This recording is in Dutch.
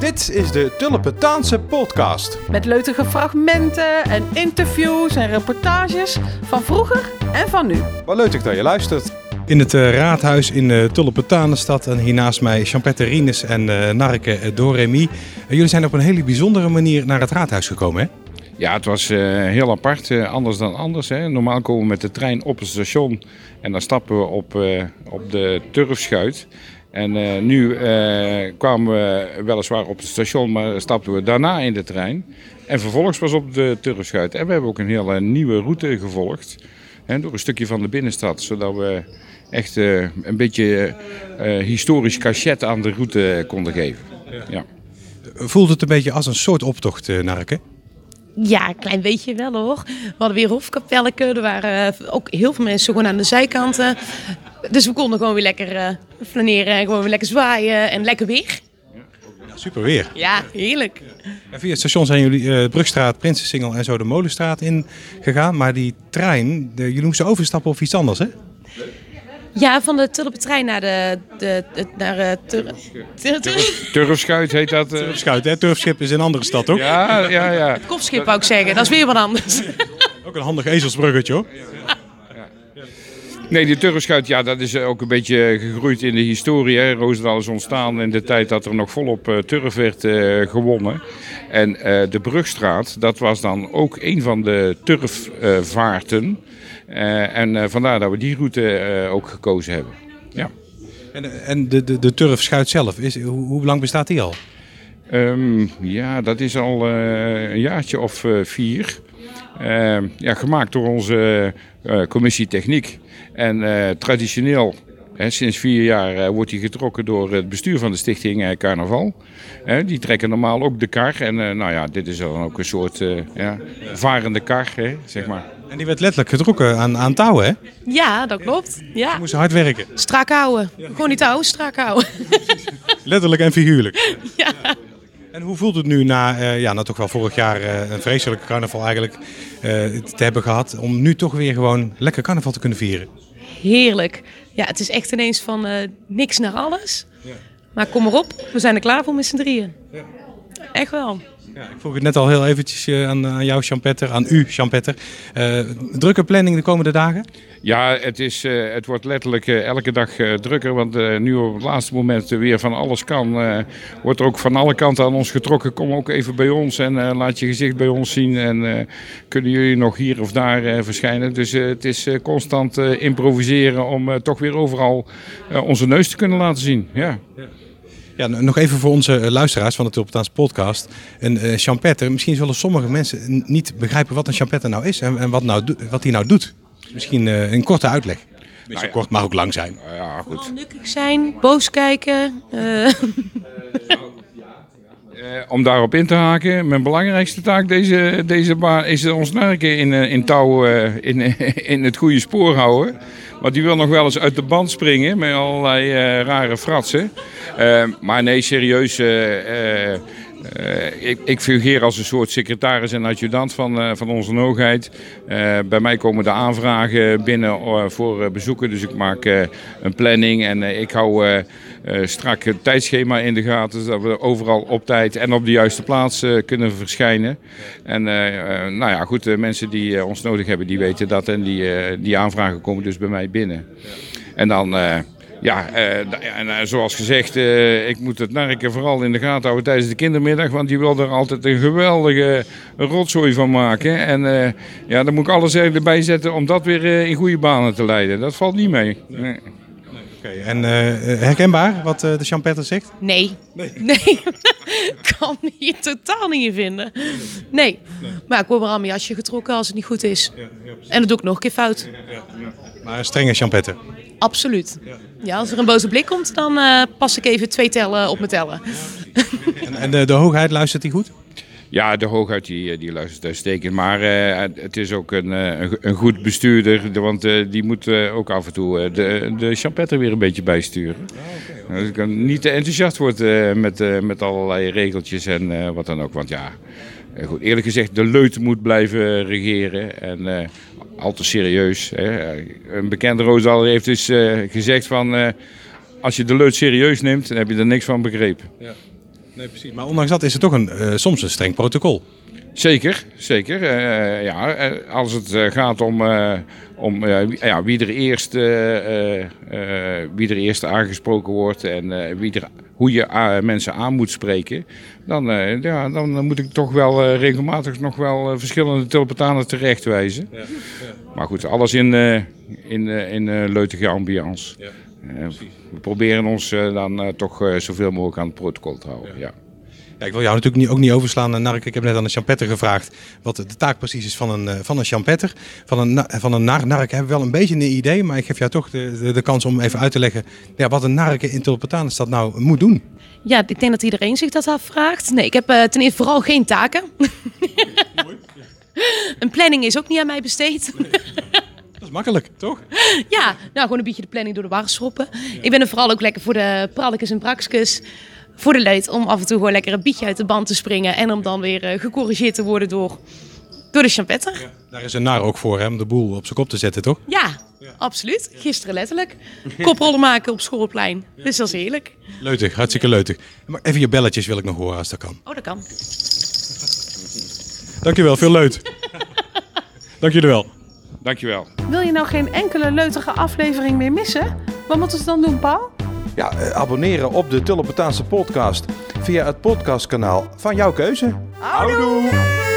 Dit is de Tulpentaanse podcast. Met leutige fragmenten en interviews en reportages van vroeger en van nu. Wat leuk dat je luistert. In het uh, raadhuis in uh, Tulpentanenstad en hier naast mij Champette Rines en uh, Narke Doremi. jullie zijn op een hele bijzondere manier naar het raadhuis gekomen hè? Ja, het was heel apart, anders dan anders. Hè. Normaal komen we met de trein op het station en dan stappen we op, op de turfschuit. En uh, nu uh, kwamen we weliswaar op het station, maar stapten we daarna in de trein. En vervolgens was op de Turfschuit. En we hebben ook een hele nieuwe route gevolgd. Hè, door een stukje van de binnenstad. Zodat we echt uh, een beetje historisch cachet aan de route konden geven. Ja. ja. Voelt het een beetje als een soort optocht, Narke? Ja, een klein beetje wel hoor. We hadden weer hofkapelleken. Er waren ook heel veel mensen gewoon aan de zijkanten. Dus we konden gewoon weer lekker uh, flaneren en gewoon weer lekker zwaaien en lekker weer. Ja, super weer. Ja, heerlijk. Ja, via het station zijn jullie uh, Brugstraat, Prinsensingel en zo de Molenstraat in gegaan. Maar die trein, de, jullie moesten overstappen of iets anders hè? Ja, van de Tulpentrein naar de, de, de naar uh, tur, tur, tur, Turfschuit heet dat. Uh... Turfschuit, hè? Turfschip is in een andere stad ook. Ja, ja, ja. Kopschip wou ik zeggen, dat is weer wat anders. ook een handig ezelsbruggetje hoor. Nee, die turfschuit, ja, dat is ook een beetje gegroeid in de historie. Hè. Roosendaal is ontstaan in de tijd dat er nog volop uh, turf werd uh, gewonnen. En uh, de Brugstraat, dat was dan ook een van de turfvaarten. en vandaar dat we die route ook gekozen hebben. Ja. En, en de, de, de turfschuit zelf, is, hoe, hoe lang bestaat die al? Um, ja, dat is al een jaartje of vier. Ehm, ja, gemaakt door onze commissie techniek. En uh, traditioneel, hè, sinds vier jaar, uh, wordt hij getrokken door het bestuur van de stichting uh, Carnaval. die trekken normaal ook de kar. En nou ja, dit is dan ook een soort ja, varende kar, hè, zeg maar. En die werd letterlijk getrokken aan, aan touwen, hè? Ja, dat klopt. Ja. Ze moesten hard werken. Strak houden. Gewoon niet touwen, strak houden. letterlijk en figuurlijk. Ja. En hoe voelt het nu na, uh, ja, nou toch wel vorig jaar uh, een vreselijke carnaval eigenlijk uh, te hebben gehad, om nu toch weer gewoon lekker carnaval te kunnen vieren? Heerlijk. Ja, het is echt ineens van niks naar alles. Ja. Maar kom erop, we zijn er klaar voor met z'n drieën. Ja. Echt wel. Ja, ik vroeg het net al heel eventjes aan, aan jou, Champetter, aan u, Champetter. drukke planning de komende dagen? Ja, het, is, uh, het wordt letterlijk uh, elke dag uh, drukker. Want nu op het laatste moment weer van alles kan, wordt er ook van alle kanten aan ons getrokken. Kom ook even bij ons en laat je gezicht bij ons zien. En kunnen jullie nog hier of daar verschijnen. Dus het is constant improviseren om toch weer overal onze neus te kunnen laten zien. Ja. ja. Ja, nog even voor onze luisteraars van de Tulpentaanse podcast. Een uh, champetter, misschien zullen sommige mensen niet begrijpen wat een champetter nou is en, en wat, nou, wat hij nou doet. Misschien uh, een korte uitleg. Nou ja. kort mag ook lang zijn. Ja, goed. Vooral nukkig zijn, boos kijken. Uh. Uh, om daarop in te haken, mijn belangrijkste taak deze, deze baan is ons narken in, in touw in, in het goede spoor houden. Want die wil nog wel eens uit de band springen met allerlei rare fratsen. maar nee, serieus uh, ik, ik fungeer als een soort secretaris en adjudant van, uh, van onze hoogheid. Uh, bij mij komen de aanvragen binnen voor bezoeken. Dus ik maak een planning en ik hou strak het tijdschema in de gaten. Zodat we overal op tijd en op de juiste plaats kunnen verschijnen. En nou ja, goed, de mensen die ons nodig hebben, die weten dat. En die, die aanvragen komen dus bij mij binnen. En dan... Ja, en uh, zoals gezegd, uh, ik moet het narken vooral in de gaten houden tijdens de kindermiddag. Want die wil er altijd een geweldige rotzooi van maken. En ja, dan moet ik alles erbij zetten om dat weer in goede banen te leiden. Dat valt niet mee. Nee. Oké, okay, en herkenbaar wat de champetter zegt? Nee. Nee. nee. kan hier totaal niet in vinden. Nee. nee. Maar ik word maar aan mijn jasje getrokken als het niet goed is. Ja, ja, en dat doe ik nog een keer fout. Ja, maar een strenge champetter? Absoluut. Ja, als er een boze blik komt, dan uh, pas ik even twee tellen op mijn tellen. En, en de, de, hoogheid, luistert die goed? Ja, de hoogheid die, die luistert uitstekend. Maar uh, het is ook een, een, een goed bestuurder. Want uh, die moet ook af en toe de, de champetter weer een beetje bijsturen. Oh, okay, Dus ik kan niet te enthousiast worden met, met allerlei regeltjes en wat dan ook. Want ja, goed, eerlijk gezegd, de leut moet blijven regeren. En al te serieus. Hè. Een bekende Roosendaler heeft dus uh, gezegd van... Uh, als je de leut serieus neemt, dan heb je er niks van begrepen. Ja. Nee, precies. Maar ondanks dat is het toch een, eh, soms een streng protocol. Zeker, zeker. Eh, ja, eh, als het gaat om, om wie- ja, wie, er eerst, wie er eerst aangesproken wordt en wie er, hoe je mensen aan moet spreken, dan, ja, dan moet ik toch wel regelmatig nog wel verschillende tulpentanen terechtwijzen. Maar goed, alles in, in, in leutige ambiance. Eh, we proberen ons eh, dan eh, toch eh, zoveel mogelijk aan het protocol te houden. Ja. Ja, ik wil jou natuurlijk niet, ook niet overslaan, Nark. Ik heb net aan de champetter gevraagd wat de taak precies is van een, eh, van een champetter. Van een, van een nar. Nark hebben we wel een beetje een idee, maar ik geef jou toch de, de, de kans om even uit te leggen ja, wat een nark in Tulpentanus dat nou moet doen. Ja, ik denk dat iedereen zich dat afvraagt. Nee, ik heb eh, ten eerste vooral geen taken. een planning is ook niet aan mij besteed. Is makkelijk, toch? ja, nou gewoon een beetje de planning door de war schoppen. Ik ben er vooral ook lekker voor de pralletjes en braksjes. Voor de leut om af en toe gewoon lekker een bietje uit de band te springen. En om dan weer eh, gecorrigeerd te worden door, door de champetter. Daar is een nar ook voor, hè, om de boel op zijn kop te zetten, toch? Ja, absoluut. Gisteren letterlijk. Koprollen maken op schoolplein. Dus dat is heerlijk. Leutig, hartstikke leutig. Maar even je belletjes wil ik nog horen als dat kan. Oh, dat kan. Dankjewel, veel leut. Dank jullie wel. Dankjewel. Wil je nou geen enkele leutige aflevering meer missen? Wat moeten ze dan doen, Paul? Ja, eh, abonneren op de Tulpentaanse podcast via het podcastkanaal van jouw keuze. Houdoe!